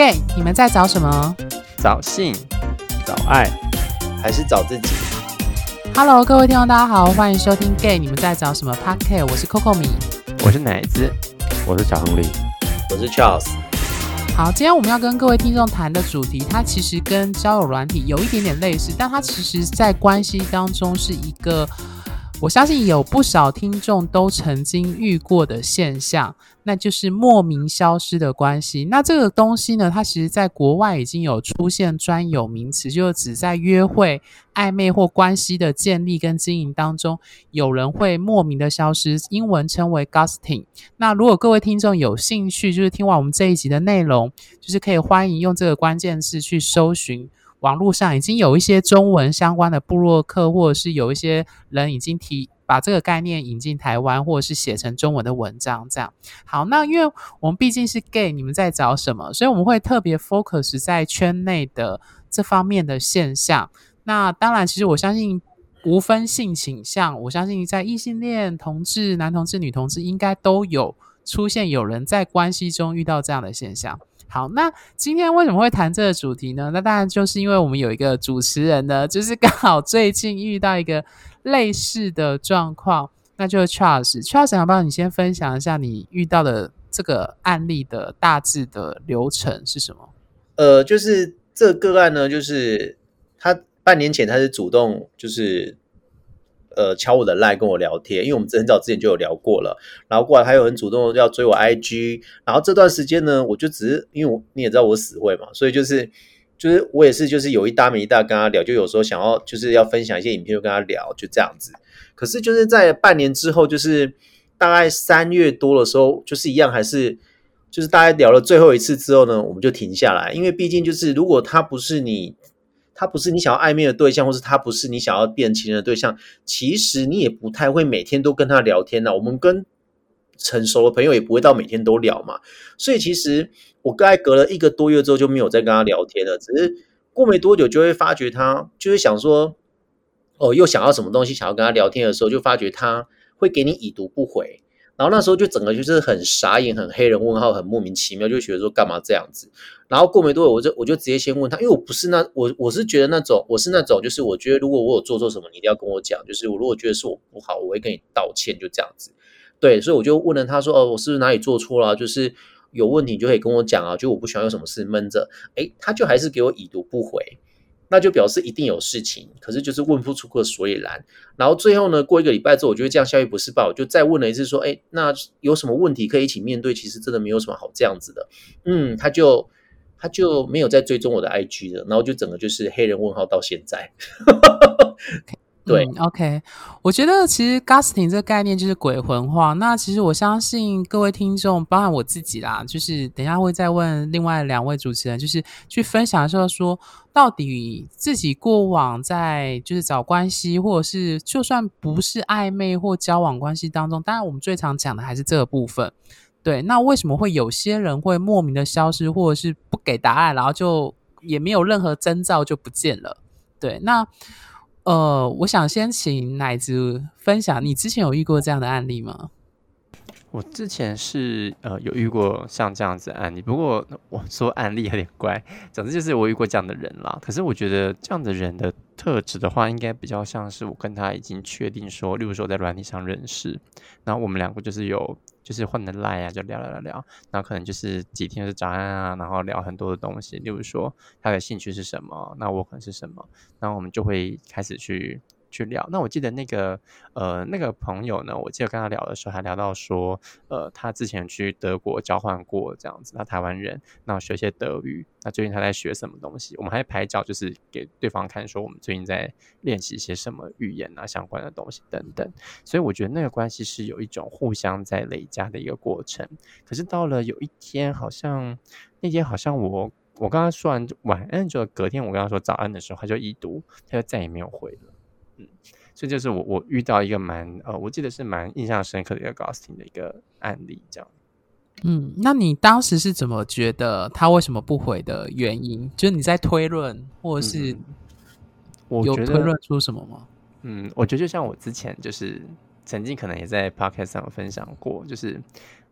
Gay，你们在找什么找性、找爱，还是找自己？？Hello，各位听众，大家好，欢迎收听 Gay，你们在找什么 p o d c a s t 我是 Coco 米。我是奶子，我是小亨利，我是 Charles。好，今天我们要跟各位听众谈的主题，它其实跟交友软体有一点点类似，但它其实在关系当中是一个，我相信有不少听众都曾经遇过的现象，那就是莫名消失的关系。那这个东西呢，它其实在国外已经有出现专有名词，就是指在约会、暧昧或关系的建立跟经营当中，有人会莫名的消失，英文称为 ghosting。那如果各位听众有兴趣，就是听完我们这一集的内容，就是可以欢迎用这个关键字去搜寻。网络上已经有一些中文相关的部落客，或者是有一些人已经提把这个概念引进台湾，或者是写成中文的文章。这样好，那因为我们毕竟是 gay，你们在找什么？所以我们会特别 focus 在圈内的这方面的现象。那当然，其实我相信无分性倾向，我相信在异性恋、同志、男同志、女同志应该都有出现有人在关系中遇到这样的现象。好，那今天为什么会谈这个主题呢？那当然就是因为我们有一个主持人呢，就是刚好最近遇到一个类似的状况，那就是 Charles。Charles，要不你先分享一下你遇到的这个案例的大致的流程是什么？呃，就是这个个案呢，就是他半年前他是主动就是呃敲我的 line 跟我聊天，因为我们很早之前就有聊过了，然后过来他又很主动要追我 IG，然后这段时间呢，我就只是因为我你也知道我死会嘛，所以就是就是我也是就是有一搭没一搭跟他聊，就有时候想要就是要分享一些影片就跟他聊，就这样子。可是就是在半年之后，就是大概三月多的时候，就是一样还是。就是大家聊了最后一次之后呢，我们就停下来，因为毕竟就是如果他不是你，他不是你想要暧昧的对象，或是他不是你想要变情人的对象，其实你也不太会每天都跟他聊天呐。我们跟成熟的朋友也不会到每天都聊嘛，所以其实我大概隔了一个多月之后就没有再跟他聊天了，只是过没多久就会发觉他就是想说，哦，又想要什么东西，想要跟他聊天的时候，就发觉他会给你已读不回。然后那时候就整个就是很傻眼，很黑人问号，很莫名其妙，就觉得说干嘛这样子。然后过没多久，我就我就直接先问他，因为我不是那我我是觉得那种我是那种就是我觉得如果我有做错什么，你一定要跟我讲。就是我如果觉得是我不好，我会跟你道歉，就这样子。对，所以我就问了他说，哦，我是不是哪里做错了？就是有问题你就可以跟我讲啊，就我不喜欢有什么事闷着。诶，他就还是给我已读不回。那就表示一定有事情，可是就是问不出个所以然。然后最后呢，过一个礼拜之后，我觉得这样效益不是爆？就再问了一次，说：“哎，那有什么问题可以一起面对？其实真的没有什么好这样子的。”嗯，他就他就没有再追踪我的 IG 了，然后就整个就是黑人问号到现在。对、，OK，我觉得其实 ghosting 这个概念就是鬼魂化。那其实我相信各位听众，包含我自己啦，就是等下会再问另外两位主持人，就是去分享的时候说，到底自己过往在就是找关系，或者是就算不是暧昧或交往关系当中，当然我们最常讲的还是这个部分。对，那为什么会有些人会莫名的消失，或者是不给答案，然后就也没有任何征兆就不见了？对，那。呃，我想先请奶子分享，你之前有遇过这样的案例吗？我之前是呃有遇过像这样子案例，不过我说案例有点怪，总之就是我遇过这样的人啦。可是我觉得这样的人的特质的话，应该比较像是我跟他已经确定说，例如说我在软体上认识，然后我们两个就是有就是换的赖啊，就聊聊聊聊，然后可能就是几天是早安啊，然后聊很多的东西，例如说他的兴趣是什么，那我可能是什么，然后我们就会开始去。去聊，那我记得那个呃那个朋友呢，我记得跟他聊的时候还聊到说，呃他之前去德国交换过这样子，他台湾人，那学些德语，那最近他在学什么东西？我们还拍照，就是给对方看，说我们最近在练习一些什么语言啊相关的东西等等。所以我觉得那个关系是有一种互相在累加的一个过程。可是到了有一天，好像那天好像我我刚刚说完晚安，就隔天我跟他说早安的时候，他就已读，他就再也没有回了。嗯，所以就是我我遇到一个蛮呃，我记得是蛮印象深刻的一个 ghosting 的一个案例，这样。嗯，那你当时是怎么觉得他为什么不回的原因？就是你在推论，或者是我有推论出什么吗？嗯，我觉得就像我之前就是曾经可能也在 podcast 上分享过，就是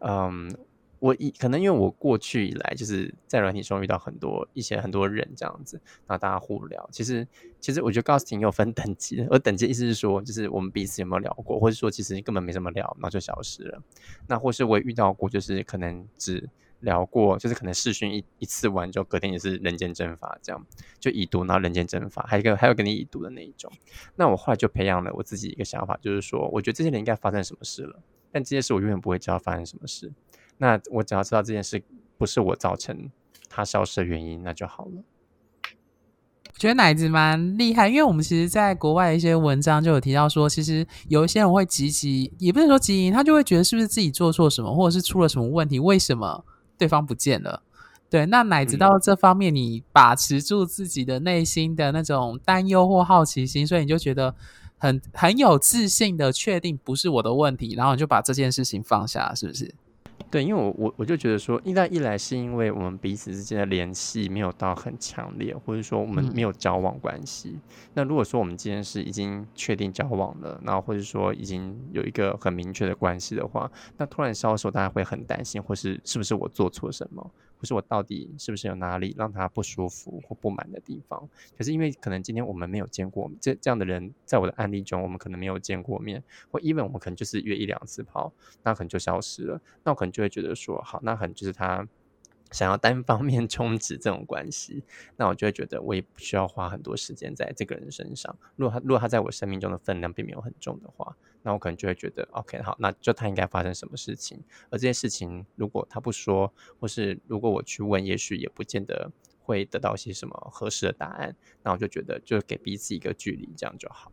嗯，我以可能因为我过去以来就是在软体中遇到很多一些很多人这样子，然后大家互聊。其实其实我觉得 ghosting 有分等级的，而等级意思是说，就是我们彼此有没有聊过，或者说其实根本没什么聊，然后就消失了。那或是我也遇到过，就是可能只聊过，就是可能视讯一一次完之后，隔天也是人间蒸发，这样就已读，然后人间蒸发，还有一个还有跟你已读的那一种。那我后来就培养了我自己一个想法，就是说，我觉得这些人应该发生什么事了，但这些事我永远不会知道发生什么事。那我只要知道这件事不是我造成他消失的原因，那就好了。我觉得奶子蛮厉害，因为我们其实在国外一些文章就有提到说，其实有一些人会积极，也不是说积极，他就会觉得是不是自己做错什么，或者是出了什么问题，为什么对方不见了？对，那奶子到这方面，你把持住自己的内心的那种担忧或好奇心，所以你就觉得很很有自信的确定不是我的问题，然后你就把这件事情放下，是不是？对，因为我我我就觉得说，一来一来是因为我们彼此之间的联系没有到很强烈，或者说我们没有交往关系。那如果说我们今天是已经确定交往了，然后或者说已经有一个很明确的关系的话，那突然消失，大家会很担心，或是是不是我做错什么？或是我到底是不是有哪里让他不舒服或不满的地方？可是因为可能今天我们没有见过这这样的人，在我的案例中，我们可能没有见过面，或 even 我们可能就是约一两次跑，那可能就消失了。那我可能就会觉得说，好，那可能就是他想要单方面终止这种关系。那我就会觉得我也不需要花很多时间在这个人身上。如果他如果他在我生命中的分量并没有很重的话。那我可能就会觉得，OK，好，那就他应该发生什么事情，而这些事情如果他不说，或是如果我去问，也许也不见得会得到一些什么合适的答案。那我就觉得，就给彼此一个距离，这样就好。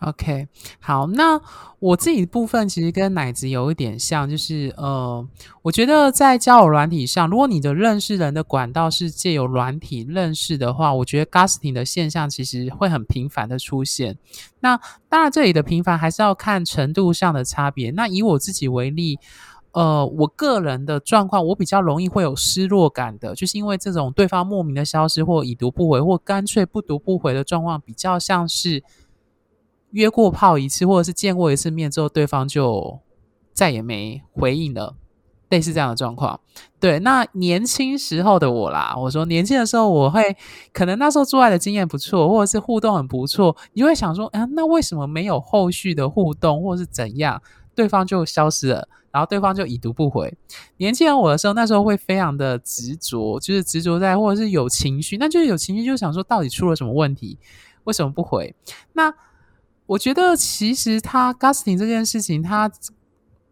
OK，好，那我自己部分其实跟奶子有一点像，就是呃，我觉得在交友软体上，如果你的认识人的管道是借由软体认识的话，我觉得 Gasting 的现象其实会很频繁的出现。那当然，这里的频繁还是要看程度上的差别。那以我自己为例，呃，我个人的状况，我比较容易会有失落感的，就是因为这种对方莫名的消失，或已读不回，或干脆不读不回的状况，比较像是。约过炮一次，或者是见过一次面之后，对方就再也没回应了，类似这样的状况。对，那年轻时候的我啦，我说年轻的时候，我会可能那时候做爱的经验不错，或者是互动很不错，你会想说，啊，那为什么没有后续的互动，或者是怎样，对方就消失了，然后对方就已读不回。年轻人我的时候，那时候会非常的执着，就是执着在，或者是有情绪，那就是有情绪，就想说到底出了什么问题，为什么不回？那我觉得其实他 Gustin 这件事情，他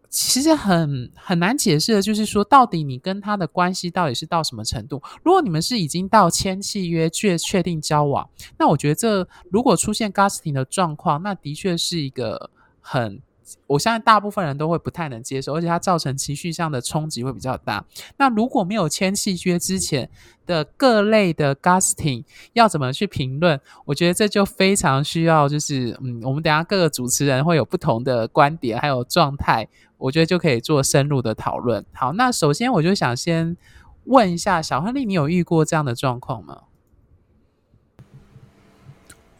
其实很很难解释的，就是说到底你跟他的关系到底是到什么程度？如果你们是已经到签契约、确确定交往，那我觉得这如果出现 Gustin 的状况，那的确是一个很。我相信大部分人都会不太能接受，而且它造成情绪上的冲击会比较大。那如果没有签契约之前的各类的 gusting 要怎么去评论？我觉得这就非常需要，就是嗯，我们等下各个主持人会有不同的观点，还有状态，我觉得就可以做深入的讨论。好，那首先我就想先问一下小亨利，你有遇过这样的状况吗？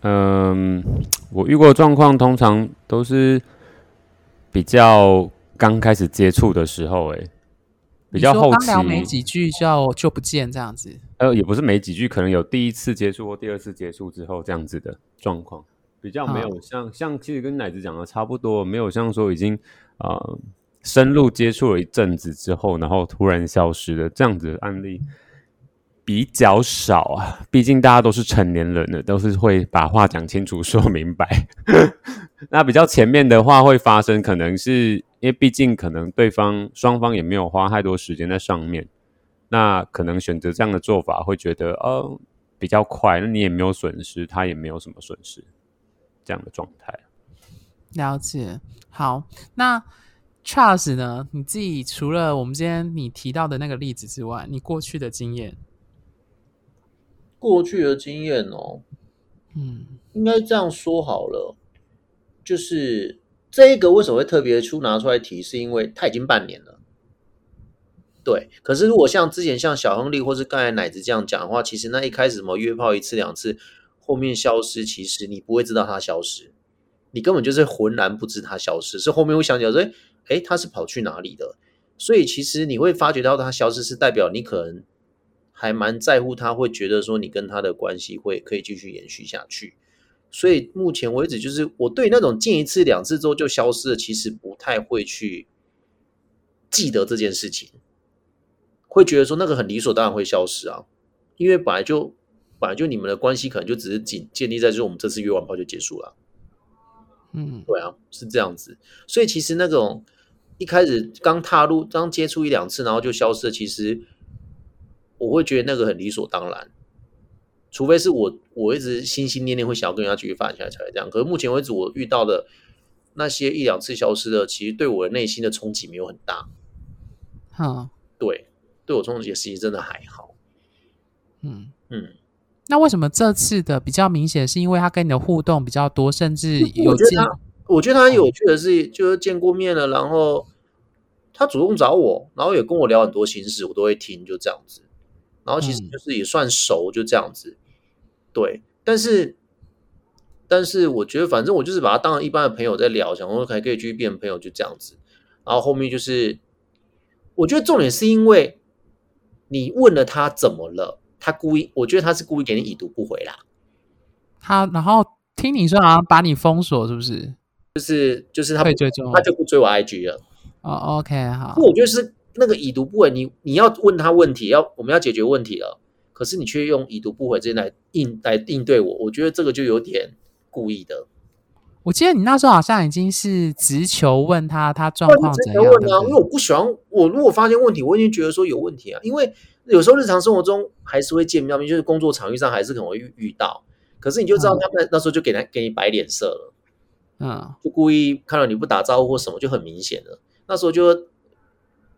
嗯，我遇过状况通常都是。比较刚开始接触的时候，哎，比较后期，没几句就就不见这样子。呃，也不是没几句，可能有第一次接触或第二次接触之后这样子的状况，比较没有像像其实跟奶子讲的差不多，没有像说已经啊深入接触了一阵子之后，然后突然消失的这样子的案例。比较少啊，毕竟大家都是成年人了，都是会把话讲清楚、说明白。那比较前面的话会发生，可能是因为毕竟可能对方双方也没有花太多时间在上面，那可能选择这样的做法，会觉得哦比较快，那你也没有损失，他也没有什么损失，这样的状态。了解。好，那 Charles 呢？你自己除了我们今天你提到的那个例子之外，你过去的经验？过去的经验哦，嗯，应该这样说好了，就是这个为什么会特别出拿出来提，是因为它已经半年了。对，可是如果像之前像小亨利或是刚才奶子这样讲的话，其实那一开始什么约炮一次两次，后面消失，其实你不会知道它消失，你根本就是浑然不知它消失，是后面会想起来说，哎，它是跑去哪里的？所以其实你会发觉到它消失，是代表你可能还蛮在乎他，会觉得说你跟他的关系会可以继续延续下去。所以目前为止，就是我对那种见一次两次之后就消失了，其实不太会去记得这件事情，会觉得说那个很理所当然会消失啊，因为本来就本来就你们的关系可能就只是仅建立在就是我们这次约完炮就结束了。嗯，对啊，是这样子。所以其实那种一开始刚踏入、刚接触一两次，然后就消失了，其实我会觉得那个很理所当然。除非是我我一直心心念念会想要跟人家继续发展下来才会这样。可是目前为止，我遇到的那些一两次消失的，其实对我的内心的冲击没有很大。好，对，对我冲击其实真的还好。嗯。嗯，那为什么这次的比较明显？是因为他跟你的互动比较多，甚至有见我觉得他，我觉得他有趣的是，就是见过面了，然后他主动找我，然后也跟我聊很多心事，我都会听，就这样子。然后其实嗯就是也算熟，就这样子。对，但是但是我觉得，反正我就是把他当成一般的朋友在聊，想说还可以继续变朋友，就这样子。然后后面就是，我觉得重点是因为你问了他怎么了，他故意，我觉得他是故意给你已读不回啦。他，然后听你说好像把你封锁，是不是？就是就是他不追踪他就不追我 IG 了。哦，OK，好，我觉得是那个已读不回，你你要问他问题，要我们要解决问题了，可是你却用已读不回这来应来应对我，我觉得这个就有点故意的。我记得你那时候好像已经是直球问他他状况之怎样，前问啊，因为我不喜欢我如果发现问题，我已经觉得说有问题啊，因为有时候日常生活中还是会见面，就是工作场域上还是可能会遇遇到，可是你就知道他们那时候就给他给你摆脸色了。嗯，就故意看到你不打招呼或什么，就很明显了。那时候就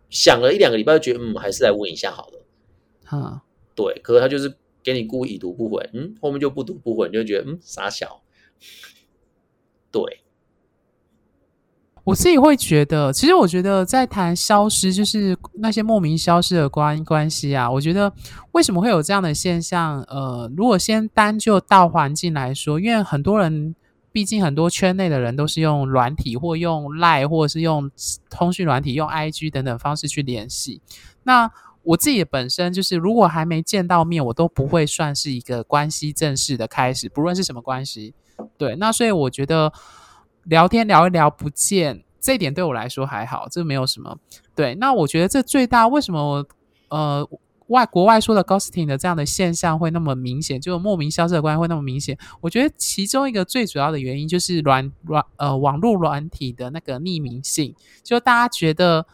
想了一两个礼拜，就觉得嗯，还是来问一下好了。哈，对，可是他就是给你故意已读不回，嗯，后面就不读不回，你就觉得嗯傻小。对，我自己会觉得，其实我觉得在谈消失，就是那些莫名消失的关关系啊，我觉得为什么会有这样的现象？呃，如果先单就大环境来说，因为很多人，毕竟很多圈内的人都是用软体或用 Line 或者是用通讯软体、用 IG 等等方式去联系。那我自己本身就是，如果还没见到面，我都不会算是一个关系正式的开始，不论是什么关系。对，那所以我觉得聊天聊一聊不见，这一点对我来说还好，这没有什么。对，那我觉得这最大为什么我呃外国外说的 ghosting 的这样的现象会那么明显，就莫名消失的关系会那么明显？我觉得其中一个最主要的原因就是软软呃网络软体的那个匿名性，就大家觉得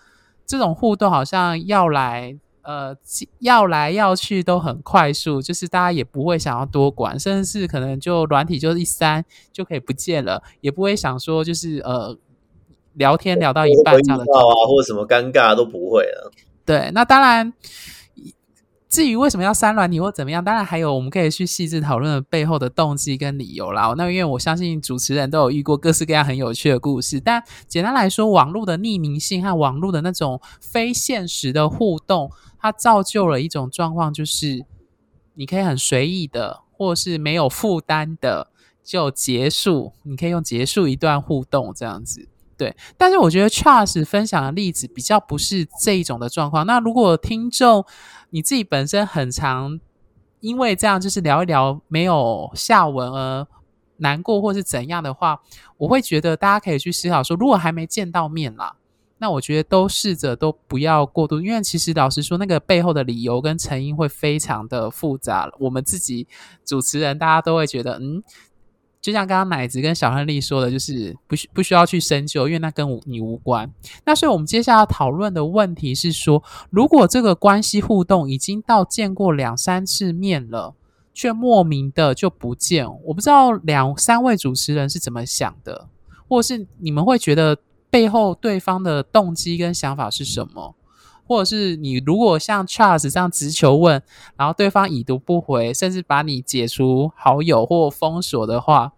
这种互动好像要来。呃，要来要去都很快速，就是大家也不会想要多管，甚至是可能就软体就是一删就可以不见了，也不会想说就是呃聊天聊到一半这样的啊，或者什么尴尬都不会了。对，那当然，至于为什么要删软体或怎么样，当然还有我们可以去细致讨论的背后的动机跟理由啦。那因为我相信主持人都有遇过各式各样很有趣的故事，但简单来说，网络的匿名性和网络的那种非现实的互动，它造就了一种状况，就是你可以很随意的，或是没有负担的就结束，你可以用结束一段互动这样子。对，但是我觉得 Charles 分享的例子比较不是这一种的状况。那如果听众你自己本身很常因为这样就是聊一聊没有下文而难过或是怎样的话，我会觉得大家可以去思考说，如果还没见到面啦，那我觉得都试着都不要过度，因为其实老实说，那个背后的理由跟成因会非常的复杂。我们自己主持人大家都会觉得，嗯。就像刚刚奶子跟小亨利说的，就是不需不需要去深究，因为那跟你无关。那所以，我们接下来讨论的问题是说，如果这个关系互动已经到见过两三次面了，却莫名的就不见，我不知道两三位主持人是怎么想的，或是你们会觉得背后对方的动机跟想法是什么？或者是你如果像 Charles 这样直球问，然后对方已读不回，甚至把你解除好友或封锁的话，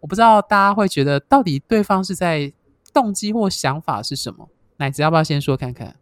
我不知道大家会觉得到底对方是在动机或想法是什么？奶子要不要先说看看？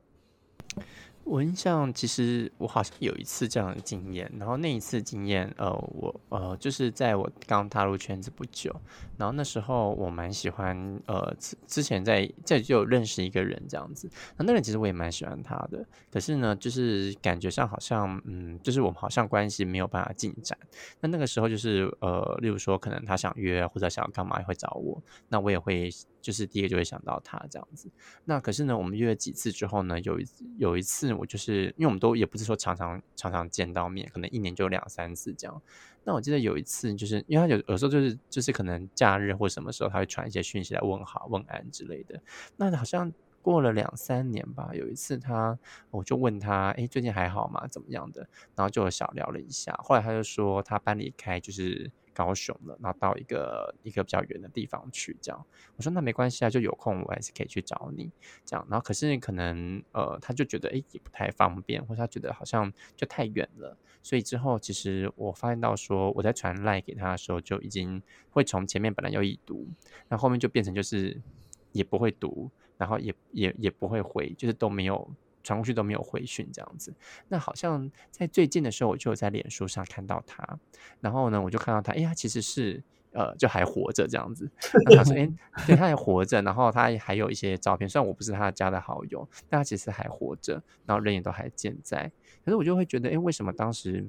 我印象其实我好像有一次这样的经验，然后那一次经验，呃，我呃就是在我刚踏入圈子不久，然后那时候我蛮喜欢，呃，之之前在在就认识一个人这样子，那那人其实我也蛮喜欢他的，可是呢，就是感觉上好像，嗯，就是我们好像关系没有办法进展。那那个时候就是呃，例如说可能他想约或者想要干嘛也会找我，那我也会就是第一个就会想到他这样子。那可是呢，我们约了几次之后呢，有一有一次。我就是因为我们都也不是说常常常常见到面，可能一年就两三次这样。那我记得有一次，就是因为他有有时候就是就是可能假日或什么时候他会传一些讯息来问好问安之类的。那好像过了两三年吧，有一次他我就问他，哎，最近还好吗？怎么样的？然后就小聊了一下。后来他就说他搬离开就是高雄了，然后到一个一个比较远的地方去。这样我说那没关系啊，就有空我还是可以去找你。这样，然后可是可能呃，他就觉得哎也不太方便，或者他觉得好像就太远了，所以之后其实我发现到说我在传赖给他的时候，就已经会从前面本来要已读，那后面就变成就是也不会读，然后也也也不会回，就是都没有传过去都没有回讯这样子。那好像在最近的时候，我就有在脸书上看到他，然后呢，我就看到他，哎，他其实是。呃，就还活着这样子。他说：“哎，对，他还活着，然后他还有一些照片。虽然我不是他加的好友，但他其实还活着，然后人也都还健在。可是我就会觉得，哎，为什么当时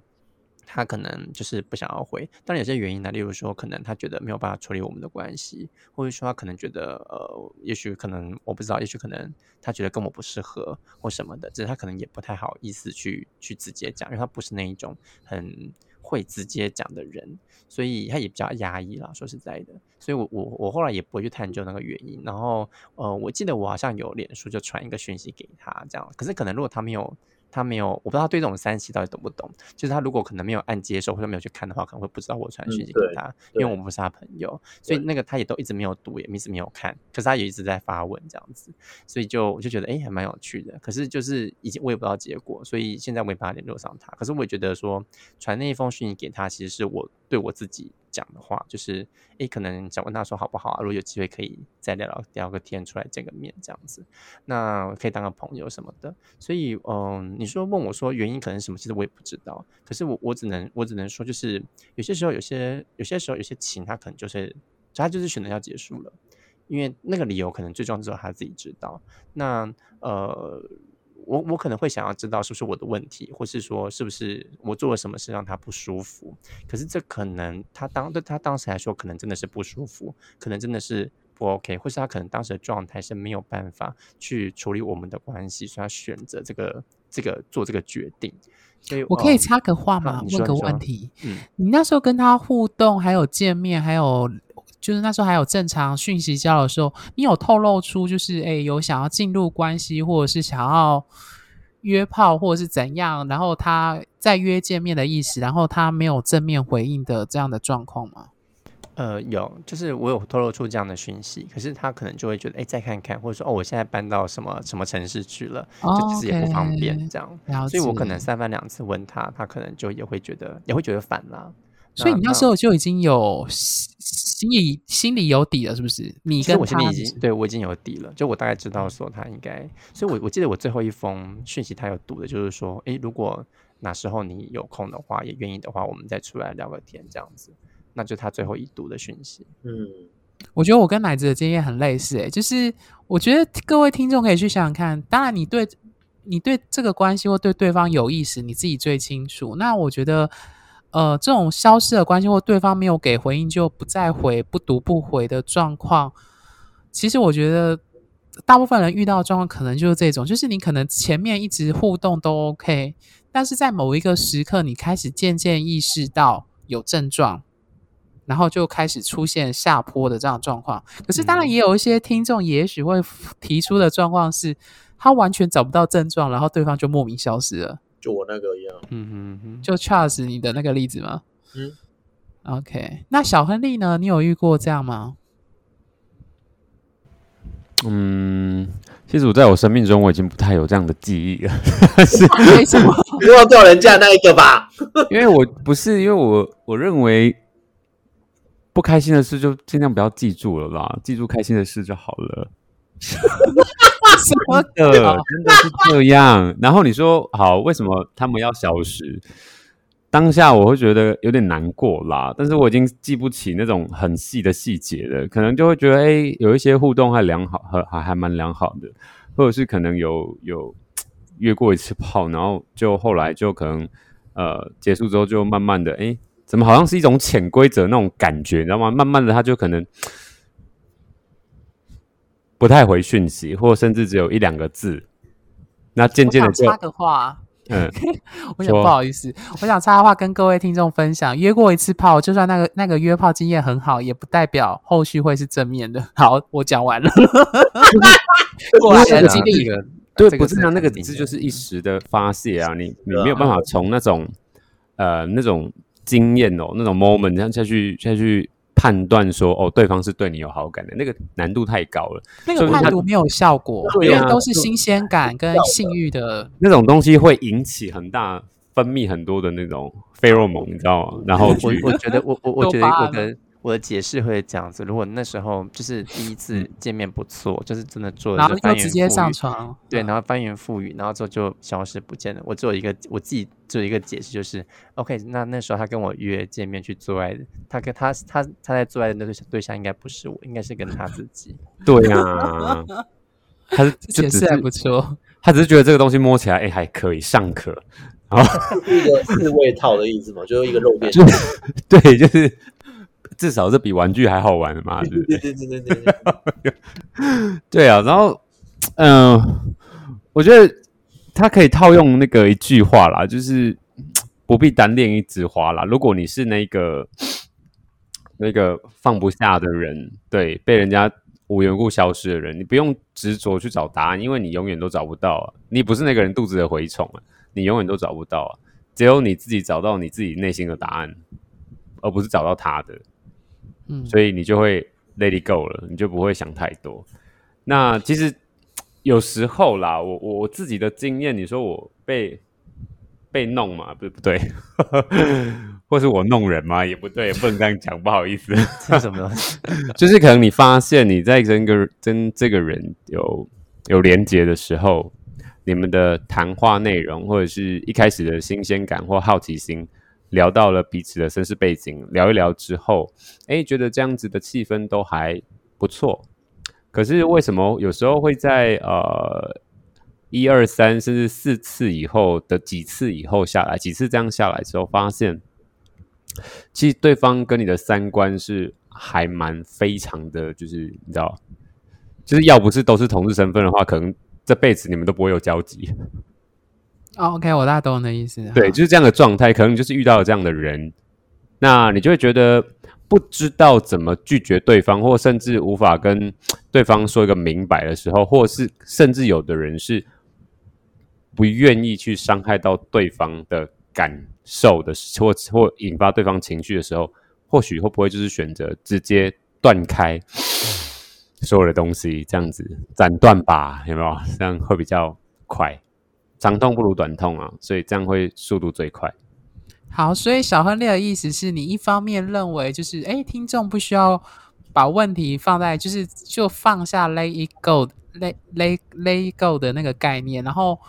他可能就是不想要回？当然有些原因呢，例如说，可能他觉得没有办法处理我们的关系，或者说他可能觉得，呃，也许可能我不知道，也许可能他觉得跟我不适合或什么的，只是他可能也不太好意思去去直接讲，因为他不是那一种很。”会直接讲的人，所以他也比较压抑了。说实在的，所以我我我后来也不会去探究那个原因。然后，呃，我记得我好像有脸书就传一个讯息给他，这样。可是可能如果他没有。他没有，我不知道他对这种三七到底懂不懂。就是他如果可能没有按接受或者没有去看的话，可能会不知道我传讯息给他，因为我们不是他朋友，所以那个他也都一直没有读，也一直没有看。可是他也一直在发问这样子，所以就我就觉得哎，还蛮有趣的。可是就是已经我也不知道结果，所以现在我没办法联络上他。可是我也觉得说传那一封讯息给他，其实是我对我自己。讲的话就是，诶，可能想问他说好不好啊？如果有机会可以再聊聊聊个天，出来见个面这样子，那可以当个朋友什么的。所以，嗯，你说问我说原因可能什么，其实我也不知道。可是我我只能我只能说，就是有些时候有些有些时候有些情，他可能就是他就是选择要结束了，因为那个理由可能最终只有他自己知道。那呃。我我可能会想要知道是不是我的问题，或是说是不是我做了什么事让他不舒服。可是这可能他当对他当时来说，可能真的是不舒服，可能真的是不 OK，或是他可能当时的状态是没有办法去处理我们的关系，所以他选择这个这个做这个决定。所以我可以插个话吗？问个问题。嗯，你那时候跟他互动，还有见面，还有。就是那时候还有正常讯息交流的时候，你有透露出就是诶有想要进入关系，或者是想要约炮，或者是怎样，然后他再约见面的意思，然后他没有正面回应的这样的状况吗？呃，有，就是我有透露出这样的讯息，可是他可能就会觉得，哎，再看看，或者说，哦，我现在搬到什么什么城市去了，就其实也不方便这样，所以我可能三番两次问他，他可能就也会觉得，也会觉得烦啦。所以你那时候就已经有心里心里有底了，是不是？你跟我心里已经对我已经有底了，就我大概知道说他应该。所以我我记得我最后一封讯息他有读的，就是说，哎，如果哪时候你有空的话，也愿意的话，我们再出来聊个天这样子。那就他最后一读的讯息。嗯，我觉得我跟奶子的经验很类似，哎，就是我觉得各位听众可以去想想看，当然你对你对这个关系或对对方有意思，你自己最清楚。那我觉得。呃，这种消失的关系或对方没有给回应就不再回、不读不回的状况，其实我觉得大部分人遇到的状况可能就是这种，就是你可能前面一直互动都 OK，但是在某一个时刻，你开始渐渐意识到有症状，然后就开始出现下坡的这样状况。可是当然也有一些听众也许会提出的状况是，他完全找不到症状，然后对方就莫名消失了。就我那个一样，嗯哼哼，就 Charles 你的那个例子吗？嗯，OK，那小亨利呢？你有遇过这样吗？嗯，其实我在我生命中我已经不太有这样的记忆了。为什么？不要掉人家那一个吧？因为我不是，因为我我认为不开心的事就尽量不要记住了吧，记住开心的事就好了。什么的，真的是这样。然后你说好，为什么他们要消失？当下我会觉得有点难过啦，但是我已经记不起那种很细的细节了，可能就会觉得，哎，有一些互动还良好，还还还蛮良好的，或者是可能有有约过一次炮，然后就后来就可能呃结束之后就慢慢的，哎，怎么好像是一种潜规则那种感觉，你知道吗？慢慢的他就可能不太回讯息，或甚至只有一两个字，那渐渐的就插个话。嗯，我想不好意思，我想插话跟各位听众分享，约过一次炮，就算那个那个约炮经验很好，也不代表后续会是正面的。好，我讲完了。过来人经历了，对，不是啊，那个字就是一时的发泄啊，你你没有办法从那种呃那种经验哦，那种 moment 这样下去下去。判断说哦，对方是对你有好感的，那个难度太高了。那个判读没有效果，因为都是新鲜感跟性欲的那种东西，会引起很大分泌很多的那种费洛蒙，你知道吗？然后我我觉得我我我觉得 我的。我的解释会这样子：如果那时候就是第一次见面不错，就是真的做，然后就直接上床，对，然后翻云覆雨，然后之后就消失不见了。我只有一个我自己只有一个解释，就是 OK。那那时候他跟我约见面去做爱，他跟他他他在做爱的那个对象应该不是我，应该是跟他自己。对呀，他是解释还不错，他只是觉得这个东西摸起来哎还可以尚可，然后一个四味套的意思嘛，就是一个肉垫，对，就是。至少是比玩具还好玩的嘛，对对对对对对，对啊。然后，嗯，我觉得他可以套用那个一句话啦，就是不必单恋一枝花啦。如果你是那个那个放不下的人，对，被人家无缘故消失的人，你不用执着去找答案，因为你永远都找不到啊。你不是那个人肚子的蛔虫啊，你永远都找不到啊。只有你自己找到你自己内心的答案，而不是找到他的。所以你就会 let it go 了，你就不会想太多。那其实有时候啦，我我自己的经验，你说我被被弄嘛，不不对，或是我弄人嘛，也不对，不能这样讲，不好意思。是什么？就是可能你发现你在跟个跟这个人有有连接的时候，你们的谈话内容或者是一开始的新鲜感或好奇心。聊到了彼此的身世背景，聊一聊之后，哎，觉得这样子的气氛都还不错。可是为什么有时候会在呃一二三甚至四次以后的几次以后下来，几次这样下来之后，发现其实对方跟你的三观是还蛮非常的，就是你知道，就是要不是都是同事身份的话，可能这辈子你们都不会有交集。哦，OK，我大概懂你的意思。对，就是这样的状态，可能就是遇到了这样的人，那你就会觉得不知道怎么拒绝对方，或甚至无法跟对方说一个明白的时候，或是甚至有的人是不愿意去伤害到对方的感受的，或或引发对方情绪的时候，或许会不会就是选择直接断开所有的东西，这样子斩断吧？有没有？这样会比较快。长痛不如短痛啊，所以这样会速度最快。好，所以小亨利的意思是你一方面认为就是，哎，听众不需要把问题放在就是就放下 let it go，let let let go 的那个概念，然后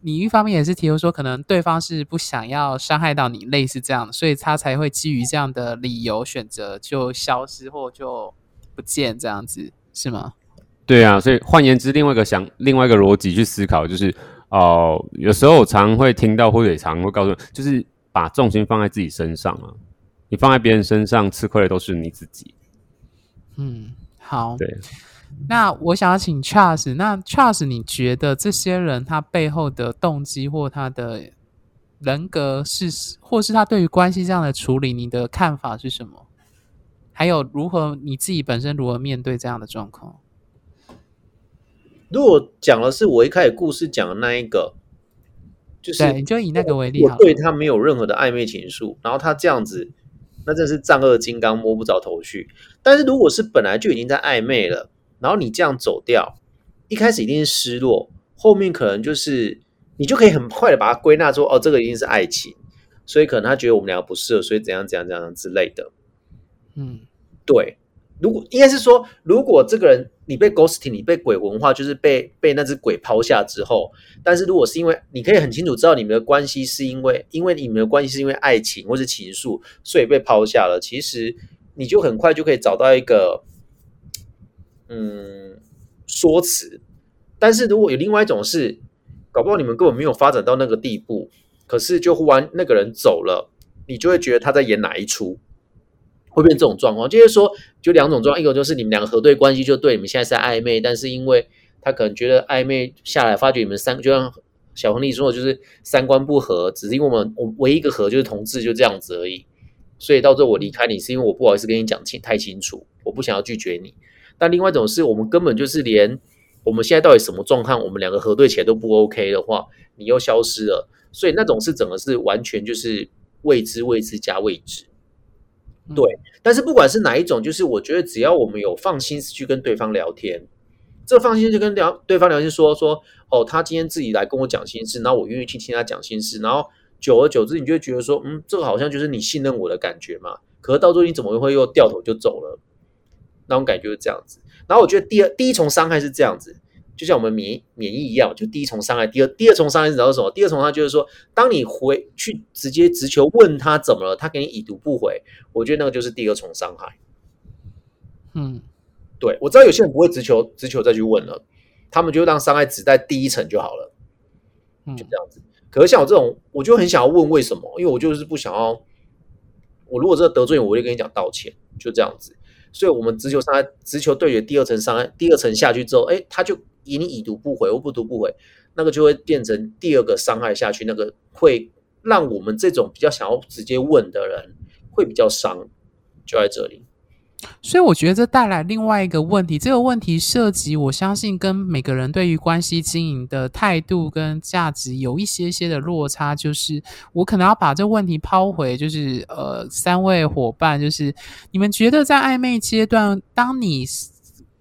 你一方面也是提出说，可能对方是不想要伤害到你，类似这样，所以他才会基于这样的理由选择就消失或就不见这样子，是吗？对啊，所以换言之，另外一个想另外一个逻辑去思考就是。哦，有时候我常会听到，或者常会告诉，就是把重心放在自己身上啊。你放在别人身上，吃亏的都是你自己。嗯，好。对。那我想要请 Charles，那 Charles，你觉得这些人他背后的动机或他的人格是，或是他对于关系这样的处理，你的看法是什么？还有如何你自己本身如何面对这样的状况？如果讲的是我一开始故事讲的那一个，就是你就以那个为例，我对他没有任何的暧昧情愫，然后他这样子，那真是丈二金刚摸不着头绪。但是如果是本来就已经在暧昧了，然后你这样走掉，一开始一定是失落，后面可能就是你就可以很快的把它归纳说，哦，这个一定是爱情，所以可能他觉得我们两个不适合，所以怎样怎样怎样之类的。嗯，对。如果应该是说，如果这个人你被 ghosting，你被鬼文化，就是被被那只鬼抛下之后，但是如果是因为你可以很清楚知道你们的关系是因为因为你们的关系是因为爱情或是情愫，所以被抛下了，其实你就很快就可以找到一个嗯说辞。但是如果有另外一种是，搞不好你们根本没有发展到那个地步，可是就忽然那个人走了，你就会觉得他在演哪一出。会变这种状况，就是说，就两种状况，一个就是你们两个核对关系就对，你们现在是暧昧，但是因为他可能觉得暧昧下来，发觉你们三就像小红利说的，就是三观不合，只是因为我们我唯一一个合就是同志，就这样子而已。所以到最后我离开你，是因为我不好意思跟你讲清太清楚，我不想要拒绝你。但另外一种是我们根本就是连我们现在到底什么状况，我们两个核对起来都不 OK 的话，你又消失了，所以那种是整个是完全就是未知未知加未知。对，但是不管是哪一种，就是我觉得只要我们有放心去跟对方聊天，这放心就跟聊对方聊天说说哦，他今天自己来跟我讲心事，然后我愿意去听他讲心事，然后久而久之，你就会觉得说，嗯，这个好像就是你信任我的感觉嘛。可是到最后你怎么会又掉头就走了？那种感觉就是这样子。然后我觉得第二第一重伤害是这样子。就像我们免免疫一样，就第一重伤害，第二第二重伤害是找到什么？第二重伤害就是说，当你回去直接直球问他怎么了，他给你已读不回，我觉得那个就是第二重伤害。嗯，对，我知道有些人不会直球直球再去问了，他们就让伤害只在第一层就好了，就这样子。可是像我这种，我就很想要问为什么，因为我就是不想要，我如果真的得罪你，我就跟你讲道歉，就这样子。所以，我们直球伤害直球对决第二层伤害，第二层下去之后，哎，他就。以你已读不回或不读不回，那个就会变成第二个伤害下去，那个会让我们这种比较想要直接问的人会比较伤，就在这里。所以我觉得这带来另外一个问题，这个问题涉及我相信跟每个人对于关系经营的态度跟价值有一些些的落差，就是我可能要把这问题抛回，就是呃，三位伙伴，就是你们觉得在暧昧阶段，当你。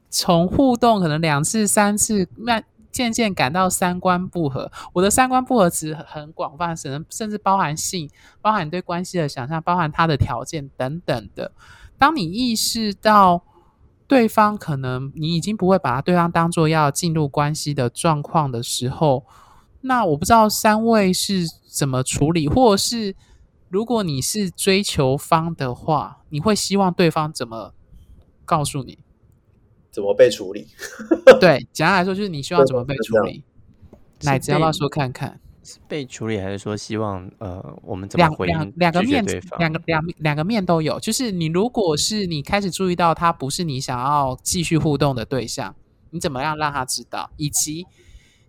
从互动可能两次、三次，慢渐渐感到三观不合。我的三观不合值很广泛，甚甚至包含性，包含对关系的想象，包含他的条件等等的。当你意识到对方可能你已经不会把他对方当做要进入关系的状况的时候，那我不知道三位是怎么处理，或是如果你是追求方的话，你会希望对方怎么告诉你？怎么被处理？对，简单来说就是你希望怎么被处理？奶子要不要说看看？是被处理还是说希望呃我们怎么回应？两个面，两个两两个面都有。就是你如果是你开始注意到他不是你想要继续互动的对象，你怎么样让他知道？以及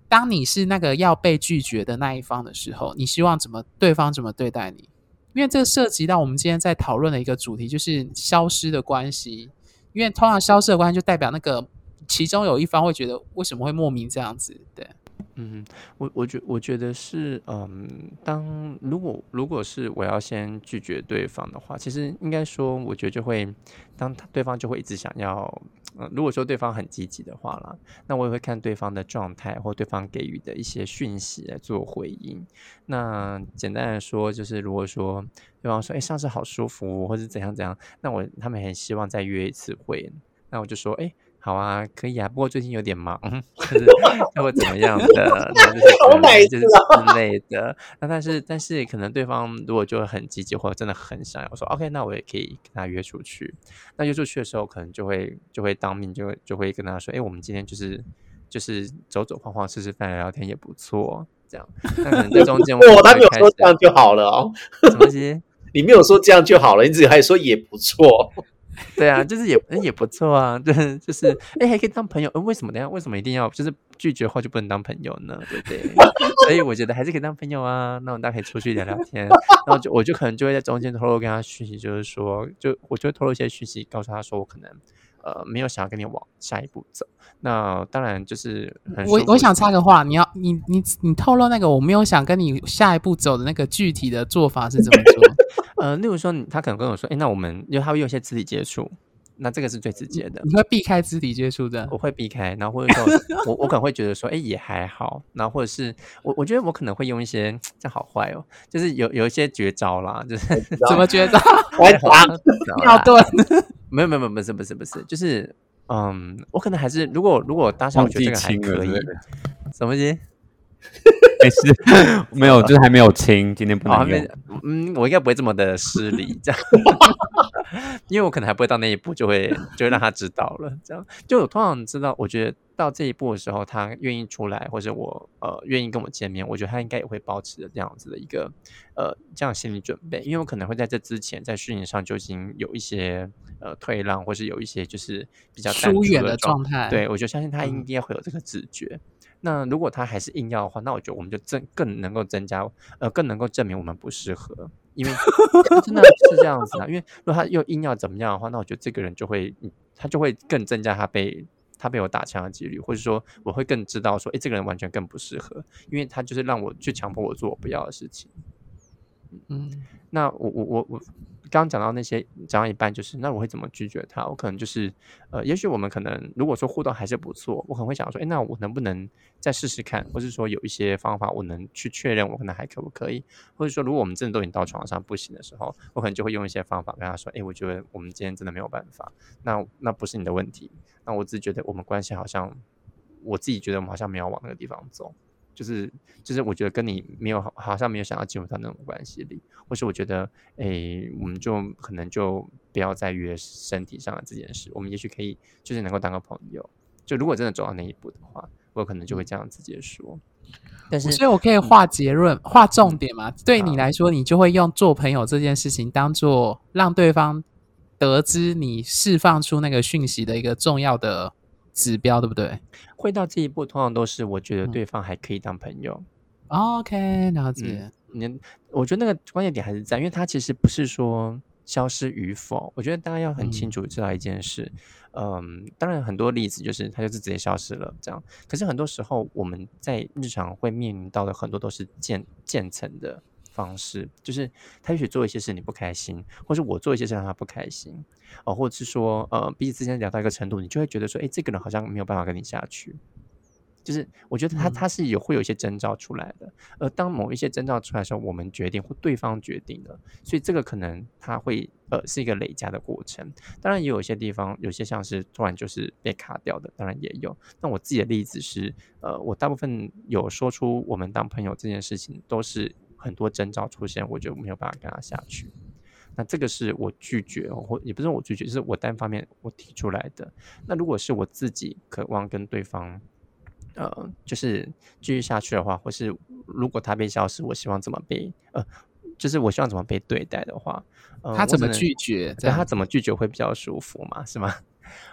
当你是那个要被拒绝的那一方的时候，你希望怎么对方怎么对待你？因为这涉及到我们今天在讨论的一个主题，就是消失的关系。因为通常消失的关系就代表那个其中有一方会觉得为什么会莫名这样子？对，嗯，我我觉我觉得是，嗯，当如果如果是我要先拒绝对方的话，其实应该说，我觉得就会当对方就会一直想要。嗯，如果说对方很积极的话啦，那我也会看对方的状态或对方给予的一些讯息来做回应。那简单来说，就是如果说对方说，哎，上次好舒服，或者怎样怎样，那我他们很希望再约一次会，那我就说，哎。好啊，可以啊，不过最近有点忙，就是 会怎么样的，就是就是之类的。那但是但是可能对方如果就很积极或者真的很想要说，OK，那我也可以跟他约出去。那约出去的时候，可能就会就会当面就就会跟他说，哎，我们今天就是就是走走晃晃吃吃饭聊聊天也不错，这样。那可能在中间，我他没有说这样就好了哦。什么西？你没有说这样就好了，你只还说也不错。对啊，就是也也不错啊，对，就是哎，还可以当朋友。为什么？等下为什么一定要就是拒绝后就不能当朋友呢？对不对？所以我觉得还是可以当朋友啊。那我们大家可以出去聊聊天，然后就我就可能就会在中间透露跟他讯息，就是说，就我就会透露一些讯息，告诉他说我可能呃没有想要跟你往下一步走。那当然就是我我想插个话，你要你你你透露那个我没有想跟你下一步走的那个具体的做法是怎么 做？呃，例如说，他可能跟我说，哎，那我们因为他会有一些肢体接触，那这个是最直接的。你会避开肢体接触的？我会避开，然后或者说，我我可能会觉得说，哎，也还好。然后或者是我我觉得我可能会用一些这好坏哦，就是有有一些绝招啦，就是怎么绝招？来打尿遁。没有没有没有不是不是不是，就是嗯，我可能还是如果如果搭上我觉得这个还可以，什么西？没事，没有，就是还没有亲，今天不能用。嗯，我应该不会这么的失礼，这样，因为我可能还不会到那一步，就会就会让他知道了。这样，就我通常知道，我觉得到这一步的时候，他愿意出来，或者我呃愿意跟我见面，我觉得他应该也会保持着这样子的一个呃这样心理准备，因为我可能会在这之前在训练上就已经有一些呃退让，或是有一些就是比较疏远的状态。对，我就相信他应该会有这个直觉。那如果他还是硬要的话，那我觉得我们就增更能够增加，呃，更能够证明我们不适合，因为 真的是这样子啊。因为如果他又硬要怎么样的话，那我觉得这个人就会，他就会更增加他被他被我打枪的几率，或者说我会更知道说，哎，这个人完全更不适合，因为他就是让我去强迫我做我不要的事情。嗯，那我我我我。刚刚讲到那些讲到一半，就是那我会怎么拒绝他？我可能就是，呃，也许我们可能如果说互动还是不错，我可能会想说，哎，那我能不能再试试看？或是说有一些方法，我能去确认我可能还可不可以？或者说，如果我们真的都已经到床上不行的时候，我可能就会用一些方法跟他说，哎，我觉得我们今天真的没有办法。那那不是你的问题，那我只是觉得我们关系好像，我自己觉得我们好像没有往那个地方走。就是就是，我觉得跟你没有好像没有想要进入到那种关系里，或是我觉得，哎，我们就可能就不要再约身体上的这件事，我们也许可以就是能够当个朋友。就如果真的走到那一步的话，我可能就会这样直接说。但是，所以我可以画结论、画重点嘛？对你来说，你就会用做朋友这件事情当做让对方得知你释放出那个讯息的一个重要的。指标对不对？会到这一步，通常都是我觉得对方还可以当朋友。OK，了解。你，我觉得那个关键点还是在，因为他其实不是说消失与否。我觉得大家要很清楚知道一件事。嗯，当然很多例子就是他就是直接消失了这样。可是很多时候我们在日常会面临到的很多都是渐渐层的。方式就是他也许做一些事你不开心，或是我做一些事让他不开心，哦，或者是说呃彼此之间聊到一个程度，你就会觉得说，哎，这个人好像没有办法跟你下去。就是我觉得他他是有会有一些征兆出来的，而当某一些征兆出来的时候，我们决定或对方决定的，所以这个可能他会呃是一个累加的过程。当然也有一些地方，有些像是突然就是被卡掉的，当然也有。那我自己的例子是，呃，我大部分有说出我们当朋友这件事情都是。很多征兆出现，我就没有办法跟他下去。那这个是我拒绝，或也不是我拒绝，是我单方面我提出来的。那如果是我自己渴望跟对方，呃，就是继续下去的话，或是如果他被消失，我希望怎么被呃，就是我希望怎么被对待的话，他怎么拒绝？他怎么拒绝会比较舒服嘛？是吗？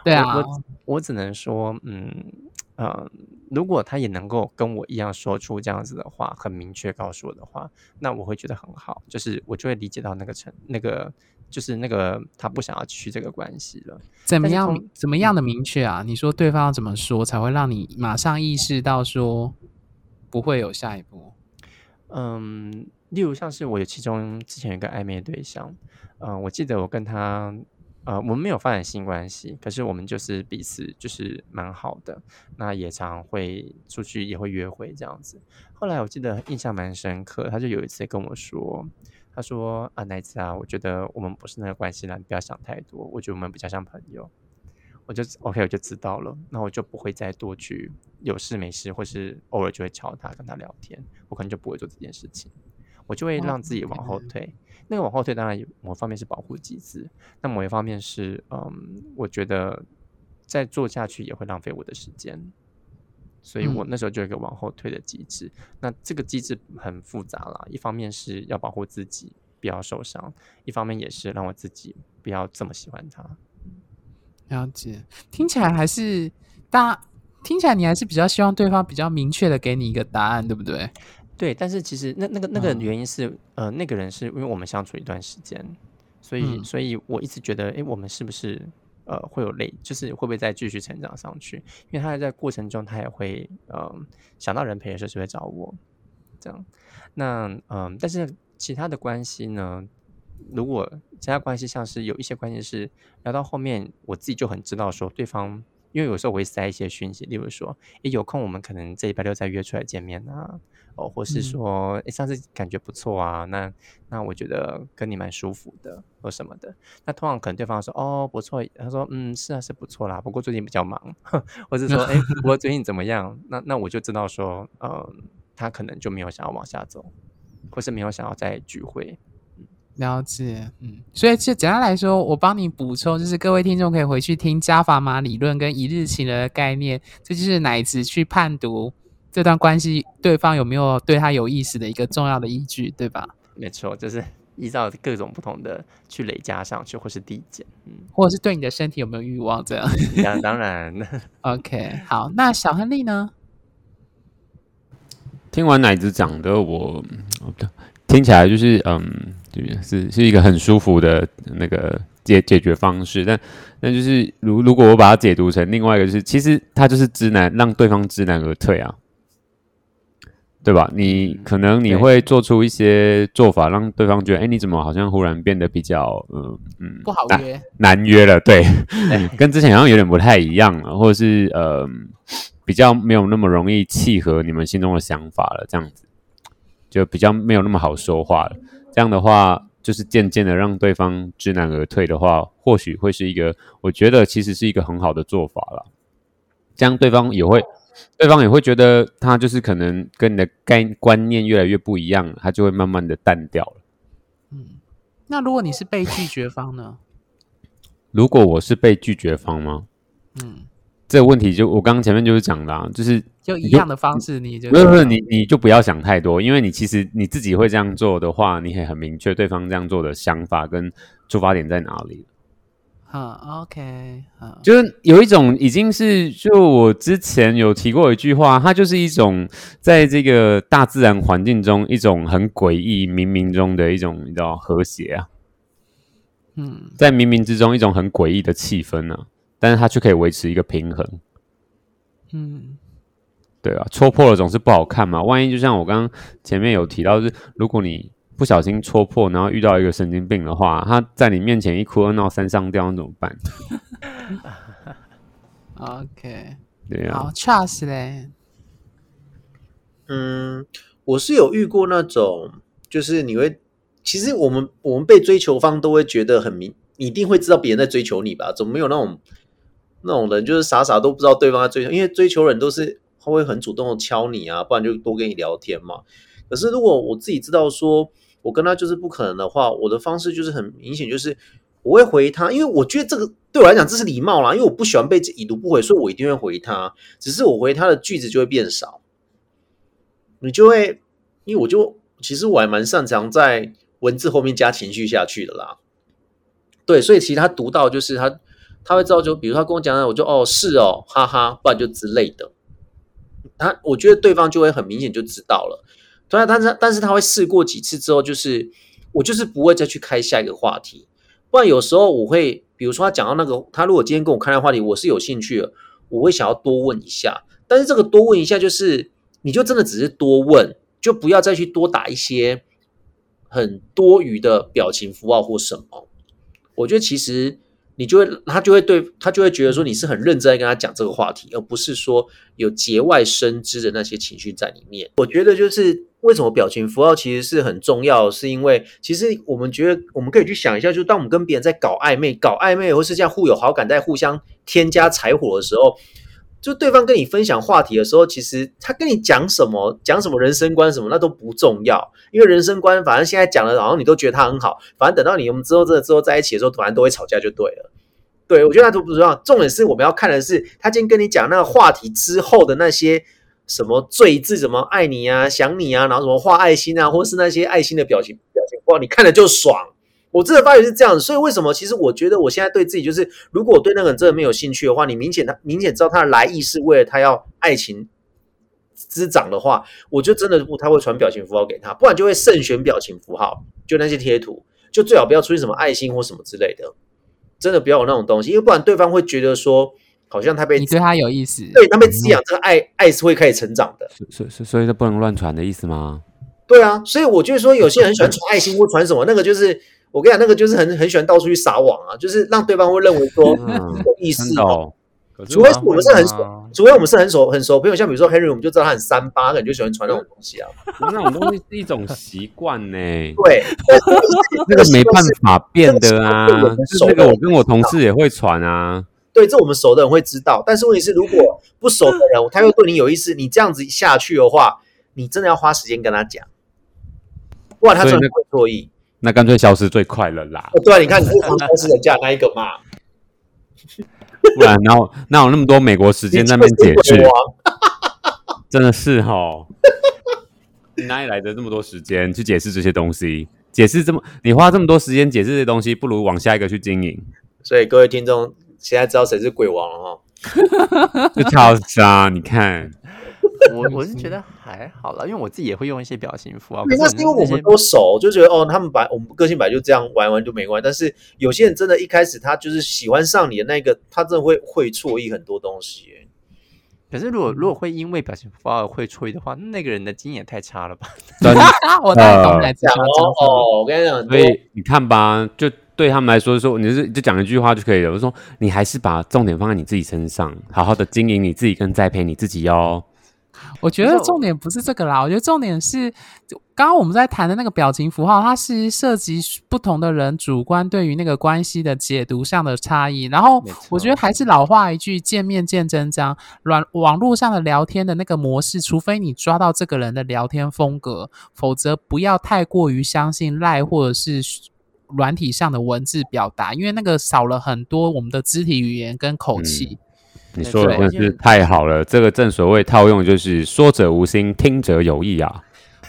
对啊，我我只能说，嗯。呃，如果他也能够跟我一样说出这样子的话，很明确告诉我的话，那我会觉得很好，就是我就会理解到那个成那个就是那个他不想要去这个关系了。怎么样？怎么样的明确啊？你说对方要怎么说才会让你马上意识到说不会有下一步？嗯，例如像是我有其中之前有一个暧昧对象，嗯，我记得我跟他。呃，我们没有发展性关系，可是我们就是彼此就是蛮好的，那也常会出去，也会约会这样子。后来我记得印象蛮深刻，他就有一次跟我说，他说啊，奶子啊，我觉得我们不是那个关系了，你不要想太多，我觉得我们比较像朋友。我就 OK，我就知道了，那我就不会再多去有事没事，或是偶尔就会敲他跟他聊天，我可能就不会做这件事情。我就会让自己往后退，那个往后退当然有某方面是保护机制，那某一方面是，嗯，我觉得再做下去也会浪费我的时间，所以我那时候就有一个往后退的机制。那这个机制很复杂啦，一方面是要保护自己不要受伤，一方面也是让我自己不要这么喜欢他。了解，听起来还是大，听起来你还是比较希望对方比较明确的给你一个答案，对不对？对，但是其实那那个那个原因是，呃，那个人是因为我们相处一段时间，所以所以我一直觉得，哎，我们是不是呃会有累，就是会不会再继续成长上去？因为他在过程中，他也会呃想到人陪的时候就会找我，这样。那嗯，但是其他的关系呢？如果其他关系像是有一些关系是聊到后面，我自己就很知道说对方。因因为有时候我会塞一些讯息，例如说，诶，有空我们可能这礼拜六再约出来见面啊，哦，或是说，诶，上次感觉不错啊，那那我觉得跟你蛮舒服的，或什么的。那通常可能对方说，哦，不错，他说，嗯，是啊，是不错啦，不过最近比较忙，或是说，诶，不过最近怎么样？那那我就知道说，嗯，他可能就没有想要往下走，或是没有想要再聚会。了解，嗯，所以就简单来说，我帮你补充，就是各位听众可以回去听加法码理论跟一日情的概念，这就是奶子去判读这段关系对方有没有对他有意思的一个重要的依据，对吧？没错，就是依照各种不同的去累加上去，或是递减，嗯，或者是对你的身体有没有欲望这样。当当然，OK，好，那小亨利呢？听完奶子讲的，我听起来就是嗯。是是一个很舒服的那个解解决方式，但那就是如如果我把它解读成另外一个，就是其实他就是知难让对方知难而退啊，对吧？你可能你会做出一些做法，让对方觉得，哎，你怎么好像忽然变得比较，嗯嗯，不好约，难约了，对，跟之前好像有点不太一样了，或者是呃，比较没有那么容易契合你们心中的想法了，这样子就比较没有那么好说话了。这样的话，就是渐渐的让对方知难而退的话，或许会是一个，我觉得其实是一个很好的做法了。这样对方也会，对方也会觉得他就是可能跟你的概观念越来越不一样，他就会慢慢的淡掉了。嗯，那如果你是被拒绝方呢？如果我是被拒绝方吗？嗯。这个问题就我刚刚前面就是讲的，啊，就是就一样的方式，你就不是你你就不要想太多，因为你其实你自己会这样做的话，你也很明确对方这样做的想法跟出发点在哪里。好，OK，好，就是有一种已经是就我之前有提过一句话，它就是一种在这个大自然环境中一种很诡异冥冥中的一种你知道和谐啊，嗯，在冥冥之中一种很诡异的气氛呢。但是它却可以维持一个平衡，嗯，对啊，戳破了总是不好看嘛。万一就像我刚刚前面有提到，是如果你不小心戳破，然后遇到一个神经病的话，他在你面前一哭二闹三上吊，怎么办？OK，对啊，好，trust 嘞。嗯，我是有遇过那种，就是你会，其实我们我们被追求方都会觉得很明，你一定会知道别人在追求你吧？怎么没有那种？那种人就是傻傻都不知道对方在追求，因为追求人都是他会很主动的敲你啊，不然就多跟你聊天嘛。可是如果我自己知道说我跟他就是不可能的话，我的方式就是很明显，就是我会回他，因为我觉得这个对我来讲这是礼貌啦，因为我不喜欢被已读不回，所以我一定会回他。只是我回他的句子就会变少，你就会因为我就其实我还蛮擅长在文字后面加情绪下去的啦。对，所以其实他读到就是他。他会知道，就比如他跟我讲，我就哦是哦，哈哈，不然就之类的。他我觉得对方就会很明显就知道了。对，但是但是他会试过几次之后，就是我就是不会再去开下一个话题。不然有时候我会，比如说他讲到那个，他如果今天跟我开的话题，我是有兴趣的，我会想要多问一下。但是这个多问一下，就是你就真的只是多问，就不要再去多打一些很多余的表情符号或什么。我觉得其实。你就会，他就会对他就会觉得说你是很认真在跟他讲这个话题，而不是说有节外生枝的那些情绪在里面。我觉得就是为什么表情符号其实是很重要，是因为其实我们觉得我们可以去想一下，就当我们跟别人在搞暧昧、搞暧昧，或是这样互有好感，在互相添加柴火的时候。就对方跟你分享话题的时候，其实他跟你讲什么，讲什么人生观什么，那都不重要，因为人生观反正现在讲了，好像你都觉得他很好，反正等到你我们之后真的之后在一起的时候，突然都会吵架就对了。对我觉得那都不重要，重点是我们要看的是他今天跟你讲那个话题之后的那些什么最字，什么爱你啊、想你啊，然后什么画爱心啊，或是那些爱心的表情表情，哇，你看了就爽。我真的发觉是这样，所以为什么？其实我觉得我现在对自己就是，如果我对那个人真的没有兴趣的话，你明显他明显知道他的来意是为了他要爱情滋长的话，我就真的不他会传表情符号给他，不然就会慎选表情符号，就那些贴图，就最好不要出现什么爱心或什么之类的，真的不要有那种东西，因为不然对方会觉得说，好像他被你对他有意思，对他被滋养，这个爱爱是会开始成长的，所以所以就不能乱传的意思吗？对啊，所以我就说有些人喜欢传爱心或传什么，那个就是。我跟你讲，那个就是很很喜欢到处去撒网啊，就是让对方会认为说有意思哦。除非是我们是很熟，除非我们是很熟很熟朋友，像比如说 Henry，我们就知道他很三八，可能就喜欢传那种东西啊。那种东西是一种习惯呢，对，那个没办法变的啊。这个是那个我跟我同事也会传啊。对，这我们熟的人会知道。但是问题是，如果不熟的人，他又对你有意思，你这样子下去的话，你真的要花时间跟他讲，不然他真的会错意。那干脆消失最快了啦，哦，对啊，你看你是常常是人家那一个嘛，不然然后哪有那么多美国时间在那边解释 真的是哈，你哪里来的那么多时间去解释这些东西？解释这么，你花这么多时间解释这些东西，不如往下一个去经营。所以各位听众现在知道谁是鬼王了哈。就跳杀，你看，我我是觉得还好啦，因为我自己也会用一些表情符号。那是因为我们都熟，就觉得哦，他们把我们个性本来就这样玩玩就没关系。但是有些人真的一开始他就是喜欢上你的那个，他真的会会错意很多东西耶。可是如果如果会因为表情符号而会错意的话，那个人的经验也太差了吧？真的我大概懂奶子讲。哦哦，我跟你讲，所以你看吧，就对他们来说，说你是就讲一句话就可以了。我说你还是把重点放在你自己身上，好好的经营你自己跟栽培你自己哦。我觉得重点不是这个啦，我觉得重点是刚刚我们在谈的那个表情符号，它是涉及不同的人主观对于那个关系的解读上的差异。然后我觉得还是老话一句，见面见真章。软网络上的聊天的那个模式，除非你抓到这个人的聊天风格，否则不要太过于相信赖或者是。软体上的文字表达，因为那个少了很多我们的肢体语言跟口气。你说的真是太好了，这个正所谓套用就是说者无心，听者有意啊。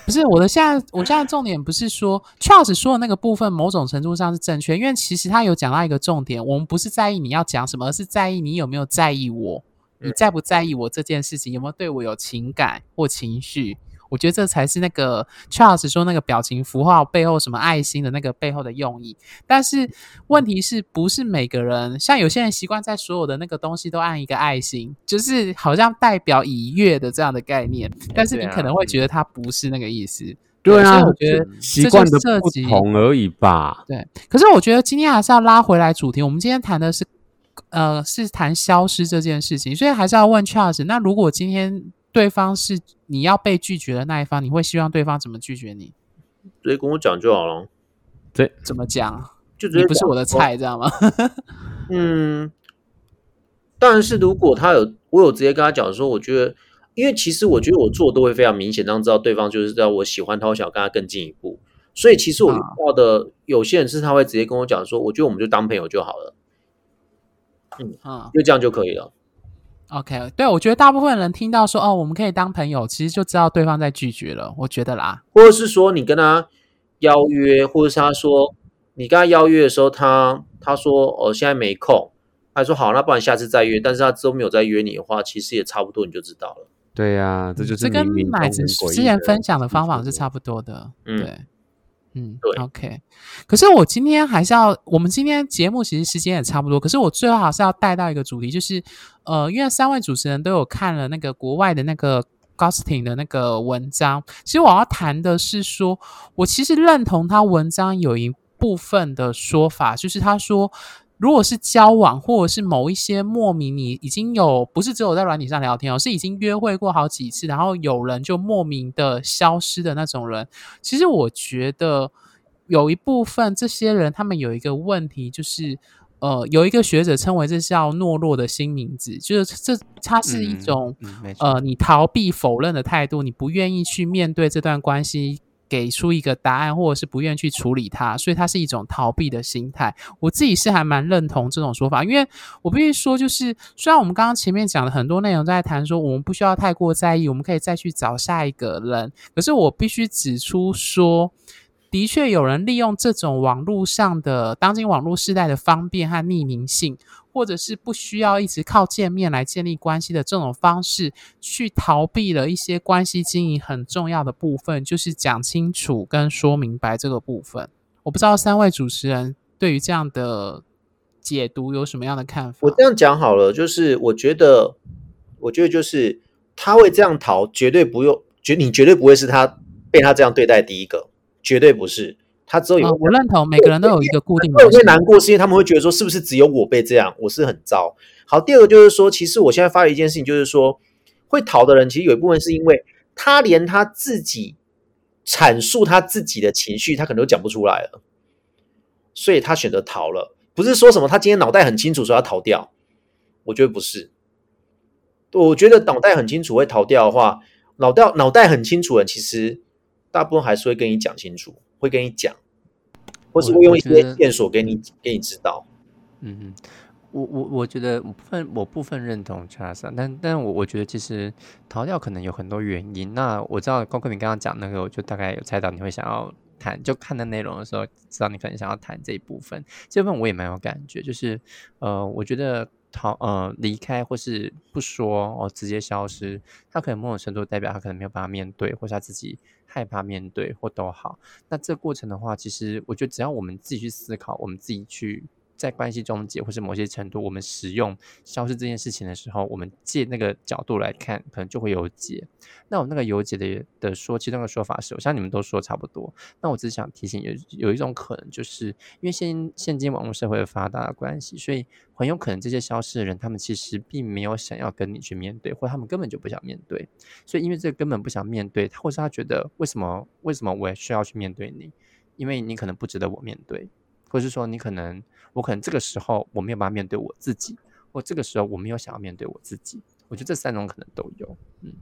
不是我的现在，我现在重点不是说 Charles 说的那个部分，某种程度上是正确，因为其实他有讲到一个重点，我们不是在意你要讲什么，而是在意你有没有在意我，你在不在意我这件事情，有没有对我有情感或情绪。我觉得这才是那个 Charles 说那个表情符号背后什么爱心的那个背后的用意。但是问题是不是每个人像有些人习惯在所有的那个东西都按一个爱心，就是好像代表已阅的这样的概念，但是你可能会觉得它不是那个意思。对啊我觉得习惯的不同而已吧。对，可是我觉得今天还是要拉回来主题。我们今天谈的是，呃，是谈消失这件事情，所以还是要问 Charles。那如果今天对方是你要被拒绝的那一方，你会希望对方怎么拒绝你？直接跟我讲就好了，对怎么讲？就直接你不是我的菜，知道吗？嗯，但是如果他有，我有直接跟他讲说，我觉得，因为其实我觉得我做的都会非常明显，让知道对方就是知道我喜欢他，我想跟他更进一步。所以其实我遇啊到的有些人是他会直接跟我讲说，我觉得我们就当朋友就好了，嗯就这样就可以了。，OK，对我觉得大部分人听到说哦，我们可以当朋友，其实就知道对方在拒绝了。我觉得啦，或者是说你跟他邀约，或者是他说你跟他邀约的时候，他他说哦现在没空，他说好，那不然下次再约。但是他之后没有再约你的话，其实也差不多你就知道了。对呀、这就是这跟冥冥中奶子很诡异之前分享的方法是差不多的。嗯对，嗯，对，OK。可是我今天还是要，我们今天节目其实时间也差不多，可是我最后还是要带到一个主题，就是呃，因为三位主持人都有看了那个国外的那个 Gosting 的那个文章，其实我要谈的是说，我其实认同他文章有一部分的说法，就是他说。如果是交往，或者是某一些莫名你已经有不是只有在软体上聊天哦，是已经约会过好几次，然后有人就莫名的消失的那种人，其实我觉得有一部分这些人他们有一个问题，就是呃，有一个学者称为这叫懦弱的新名字，就是这它是一嗯种、呃，你逃避否认的态度，你不愿意去面对这段关系。给出一个答案，或者是不愿意去处理它，所以它是一种逃避的心态。我自己是还蛮认同这种说法，因为我必须说，就是虽然我们刚刚前面讲了很多内容在谈说，我们不需要太过在意，我们可以再去找下一个人，可是我必须指出说，的确有人利用这种网络上的当今网络时代的方便和匿名性，或者是不需要一直靠见面来建立关系的这种方式，去逃避了一些关系经营很重要的部分，就是讲清楚跟说明白这个部分。我不知道三位主持人对于这样的解读有什么样的看法？我这样讲好了，就是我觉得，我觉得就是他会这样逃，绝对不用，绝你绝对不会是他被他这样对待第一个，绝对不是。他之后也会嗯，我认同，每个人都有一个固定会会模式。难过，是因为他们会觉得说，是不是只有我被这样，我是很糟。好，第二个就是说，其实我现在发了一件事情，就是说，会逃的人，其实有一部分是因为他连他自己阐述他自己的情绪，他可能都讲不出来了，所以他选择逃了。不是说什么他今天脑袋很清楚说要逃掉，我觉得不是。我觉得脑袋很清楚会逃掉的话，脑袋脑袋很清楚的，其实大部分还是会跟你讲清楚，会跟你讲，或是会用一些线索给你给你知道。嗯嗯，我我我觉得我部分我部分认同 Charles，啊但但我我觉得其实逃掉可能有很多原因。那我知道高克明刚刚讲那个，我就大概有猜到你会想要谈，就看的内容的时候，知道你可能想要谈这一部分。这部分我也蛮有感觉，就是呃，我觉得逃呃离开或是不说哦，直接消失，他可能某种程度代表他可能没有办法面对，或是他自己害怕面对，或都好。那这过程的话，其实我觉得只要我们自己去思考，我们自己去在关系中解，或是某些程度，我们使用消失这件事情的时候，我们借那个角度来看，可能就会有解。那我那个有解的的说，其中的说法是，我像你们都说差不多。那我只是想提醒有有一种可能，就是因为现现今网络社会发达的关系，所以很有可能这些消失的人，他们其实并没有想要跟你去面对，或他们根本就不想面对。所以因为这个根本不想面对，或是他觉得为什么为什么我也需要去面对你？因为你可能不值得我面对，或是说你可能我可能这个时候我没有办法面对我自己，或这个时候我没有想要面对我自己。我觉得这三种可能都有。嗯，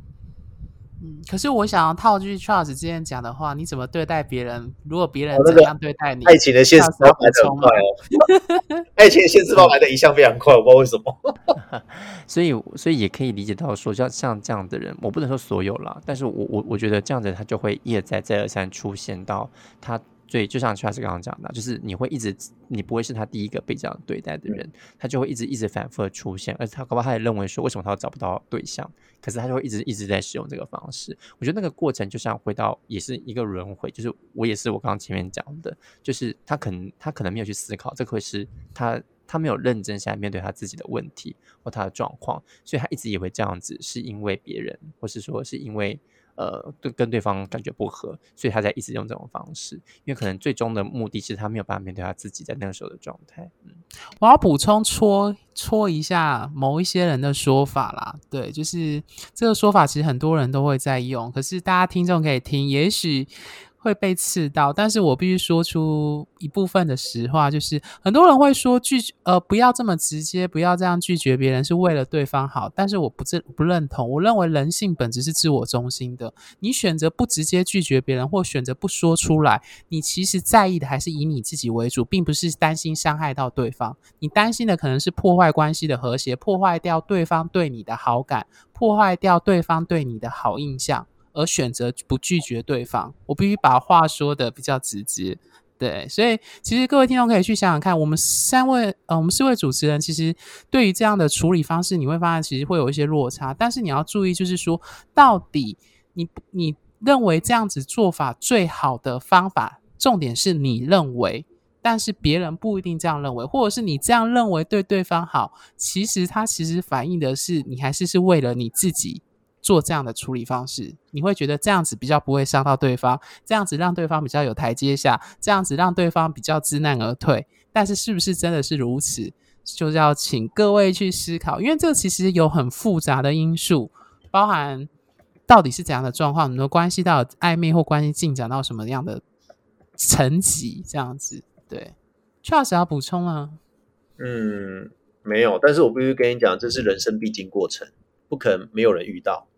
嗯，可是我想要套句 Charles 之前讲的话，你怎么对待别人？如果别人怎样对待你，爱情的现实包来的很快哦，爱情的现实包来的一向非常快，我不知道为什么。所以所以也可以理解到说，像像这样的人，我不能说所有啦，但是我我我觉得这样子他就会一而再再而三出现到他。对，就像 Charles 刚刚讲的，就是你会一直，你不会是他第一个被这样对待的人，他就会一直一直反复的出现，而且他搞不好他也认为说，为什么他找不到对象，可是他就会一直一直在使用这个方式。我觉得那个过程就像回到也是一个轮回，就是我也是我刚刚前面讲的，就是他可能他可能没有去思考，这会是他他没有认真下来面对他自己的问题或他的状况，所以他一直以为这样子是因为别人，或是说是因为。呃，对，跟对方感觉不合，所以他才一直用这种方式，因为可能最终的目的是他没有办法面对他自己在那个时候的状态。嗯，我要补充戳戳一下某一些人的说法啦。对，就是这个说法，其实很多人都会在用，可是大家听众可以听，也许。会被刺到，但是我必须说出一部分的实话，就是很多人会说拒呃不要这么直接，不要这样拒绝别人，是为了对方好。但是我不认不认同，我认为人性本质是自我中心的。你选择不直接拒绝别人，或选择不说出来，你其实在意的还是以你自己为主，并不是担心伤害到对方。你担心的可能是破坏关系的和谐，破坏掉对方对你的好感，破坏掉对方对你的好印象。而选择不拒绝对方，我必须把话说的比较直接，对，所以其实各位听众可以去想想看，我们三位呃，我们四位主持人其实对于这样的处理方式，你会发现其实会有一些落差，但是你要注意，就是说到底你你认为这样子做法最好的方法，重点是你认为，但是别人不一定这样认为，或者是你这样认为对对方好，其实它其实反映的是你还是是为了你自己。做这样的处理方式，你会觉得这样子比较不会伤到对方，这样子让对方比较有台阶下，这样子让对方比较知难而退。但是是不是真的是如此，就是要请各位去思考，因为这个其实有很复杂的因素，包含到底是怎样的状况，你的关系到暧昧或关系进展到什么样的层级，这样子。对确实要补充啊？嗯，没有，但是我必须跟你讲，这是人生必经过程，不可能没有人遇到。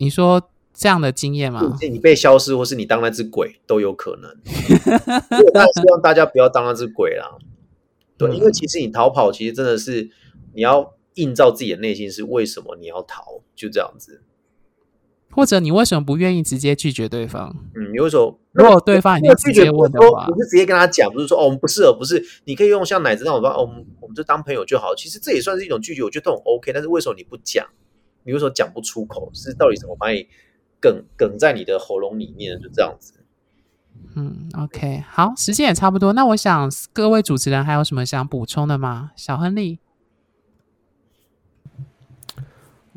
你说这样的经验吗？你被消失，或是你当那只鬼都有可能。我当然希望大家不要当那只鬼啦。对，因为其实你逃跑，其实真的是你要映照自己的内心是为什么你要逃，就这样子。或者你为什么不愿意直接拒绝对方？嗯，你为什么？如果对方已经拒绝问的话，不是直接跟他讲，不是说哦我们不适合，不是，你可以用像奶子那种方法，哦我们我们就当朋友就好。其实这也算是一种拒绝，我觉得都很 OK。但是为什么你不讲？你为什么讲不出口？是到底怎么把你梗梗在你的喉咙里面？就这样子。嗯，OK，好，时间也差不多。那我想各位主持人还有什么想补充的吗？小亨利，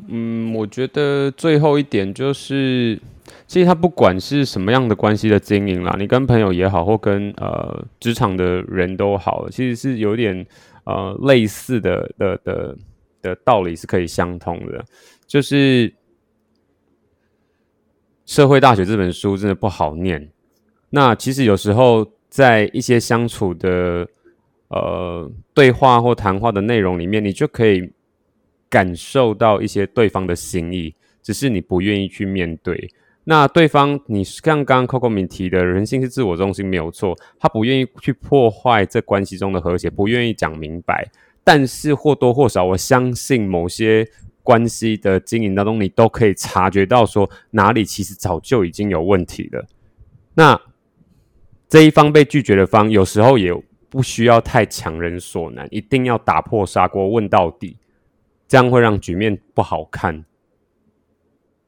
嗯，我觉得最后一点就是，其实他不管是什么样的关系的经营啦，你跟朋友也好，或跟呃职场的人都好，其实是有点呃类似的的的的道理是可以相通的。就是《社会大学》这本书真的不好念。那其实有时候在一些相处的呃对话或谈话的内容里面，你就可以感受到一些对方的心意，只是你不愿意去面对。那对方，你像刚刚 Coco 敏提的，人性是自我中心没有错，他不愿意去破坏这关系中的和谐，不愿意讲明白。但是或多或少，我相信某些关系的经营当中，你都可以察觉到说哪里其实早就已经有问题了。那这一方被拒绝的方，有时候也不需要太强人所难，一定要打破砂锅问到底，这样会让局面不好看。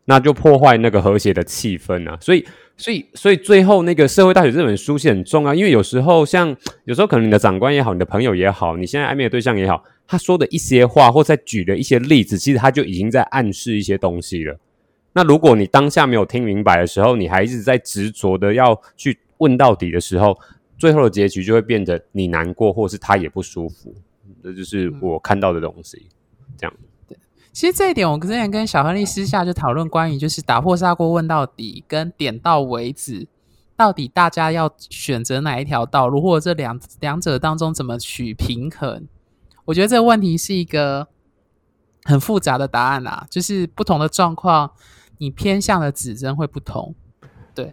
那就破坏那个和谐的气氛啊！所以，所以，所以最后那个社会大学这本书是很重要，因为有时候像有时候可能你的长官也好，你的朋友也好，你现在暧昧的对象也好，他说的一些话或在举的一些例子，其实他就已经在暗示一些东西了。那如果你当下没有听明白的时候，你还一直在执着的要去问到底的时候，最后的结局就会变得你难过，或是他也不舒服。这就是我看到的东西，这样。其实这一点，我之前跟小亨利私下就讨论关于就是打破砂锅问到底跟点到为止，到底大家要选择哪一条道路，或者这两两者当中怎么取平衡？我觉得这个问题是一个很复杂的答案啊，就是不同的状况，你偏向的指针会不同。对，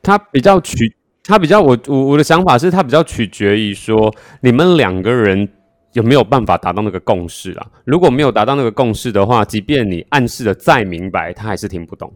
它比较取，它比较我我我的想法是，它比较取决于说你们两个人。有没有办法达到那个共识啊？如果没有达到那个共识的话，即便你暗示的再明白，他还是听不懂。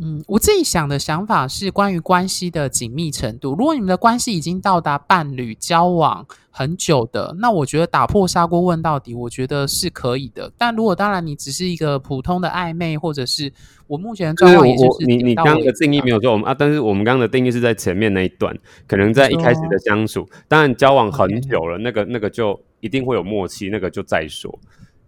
嗯，我自己想的想法是关于关系的紧密程度。如果你们的关系已经到达伴侣交往很久的，那我觉得打破砂锅问到底，我觉得是可以的。但如果当然你只是一个普通的暧昧，或者是我目前的状况，也就是你你刚刚的定义没有错，我们啊，但是我们刚刚的定义是在前面那一段，可能在一开始的相处，当然交往很久了，那个那个就。一定会有默契，那个就再说。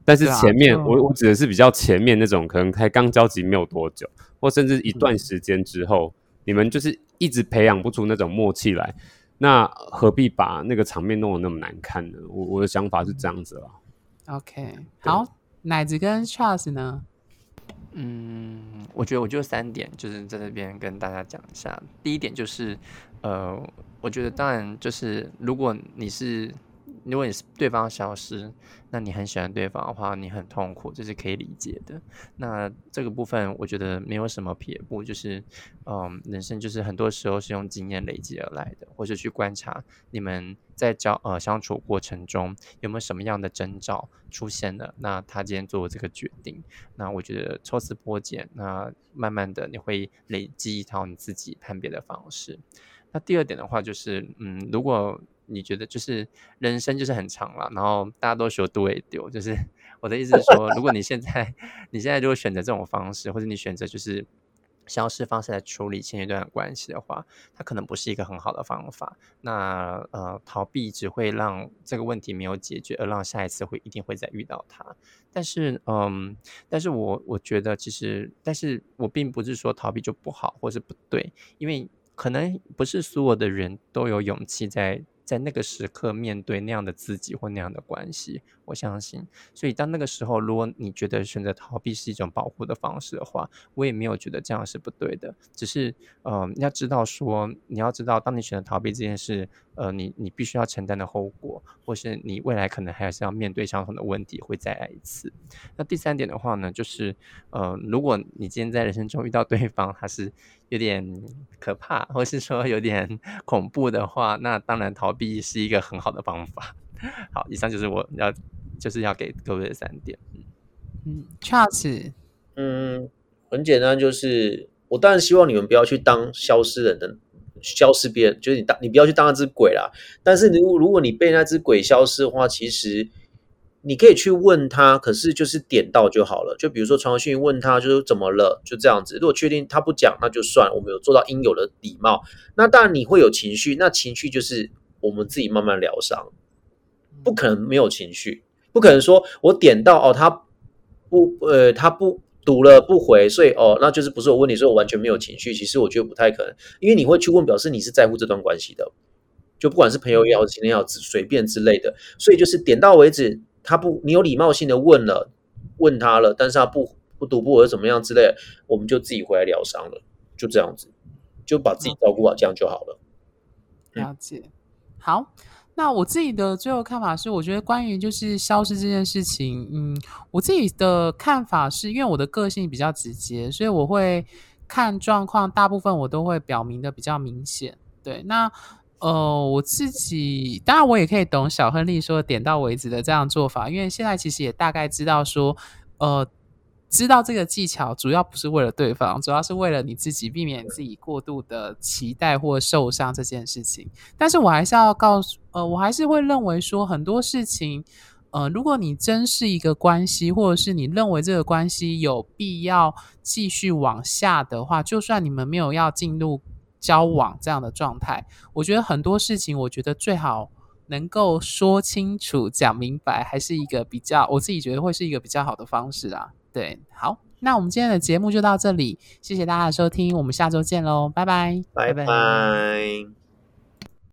但是前面我我指的是比较前面那种，可能才刚交集没有多久，或甚至一段时间之后，你们就是一直培养不出那种默契来，那何必把那个场面弄得那么难看呢？我我的想法是这样子啦。OK，好，奶子跟 Charles 呢？嗯，我觉得我就三点，就是在这边跟大家讲一下。第一点就是，呃，我觉得当然就是如果你是。如果你是对方消失，那你很喜欢对方的话，你很痛苦，这是可以理解的。那这个部分我觉得没有什么撇步，就是，嗯，人生就是很多时候是用经验累积而来的，或者去观察你们在交呃相处过程中有没有什么样的征兆出现了。那他今天做这个决定，那我觉得抽丝剥茧，那慢慢的你会累积一套你自己判别的方式。那第二点的话就是，嗯，如果你觉得就是人生就是很长了，然后大家都说都会丢，就是 我的意思是说，如果你现在你现在如果选择这种方式，或者你选择就是消失方式来处理前一段关系的话，它可能不是一个很好的方法。那呃，逃避只会让这个问题没有解决，而让下一次会一定会再遇到它。但是嗯，但是我我觉得其实，但是我并不是说逃避就不好或是不对，因为可能不是所有的人都有勇气在。在那个时刻面对那样的自己或那样的关系，我相信。所以当那个时候，如果你觉得选择逃避是一种保护的方式的话，我也没有觉得这样是不对的。只是，呃，要知道说，你要知道，当你选择逃避这件事。呃，你你必须要承担的后果，或是你未来可能还是要面对相同的问题，会再来一次。那第三点的话呢，就是呃，如果你今天在人生中遇到对方，他是有点可怕，或是说有点 恐怖的话，那当然逃避是一个很好的方法。好，以上就是我要就是要给各位的三点。嗯嗯，Charles，嗯，很简单，就是我当然希望你们不要去当消失人的。消失别人，就是你当，你不要去当那只鬼啦。但是如果如果你被那只鬼消失的话，其实你可以去问他，可是就是点到就好了。就比如说传讯问他，就是怎么了，就这样子。如果确定他不讲，那就算我们有做到应有的礼貌。那当然你会有情绪，那情绪就是我们自己慢慢疗伤，不可能没有情绪，不可能说我点到哦，他不呃他不读了不回，所以哦，那就是不是我问你，说我完全没有情绪。其实我觉得不太可能，因为你会去问，表示你是在乎这段关系的，就不管是朋友也好，情人也好，随便之类的。所以就是点到为止，他不，你有礼貌性的问了，问他了，但是他不不读不回怎么样之类，我们就自己回来疗伤了，就这样子，就把自己照顾好，这样就好了。了解，好。那我自己的最后看法是，我觉得关于就是消失这件事情，嗯，我自己的看法是因为我的个性比较直接，所以我会看状况，大部分我都会表明的比较明显。对，那呃，我自己当然我也可以懂小亨利说点到为止的这样做法，因为现在其实也大概知道说，呃。知道这个技巧主要不是为了对方，主要是为了你自己，避免自己过度的期待或受伤这件事情。但是我还是要告诉，呃，我还是会认为说很多事情，呃，如果你真是一个关系，或者是你认为这个关系有必要继续往下的话，就算你们没有要进入交往这样的状态，我觉得很多事情，我觉得最好能够说清楚、讲明白，还是一个比较，我自己觉得会是一个比较好的方式啊。对，好，那我们今天的节目就到这里，谢谢大家的收听，我们下周见喽，拜拜，拜拜。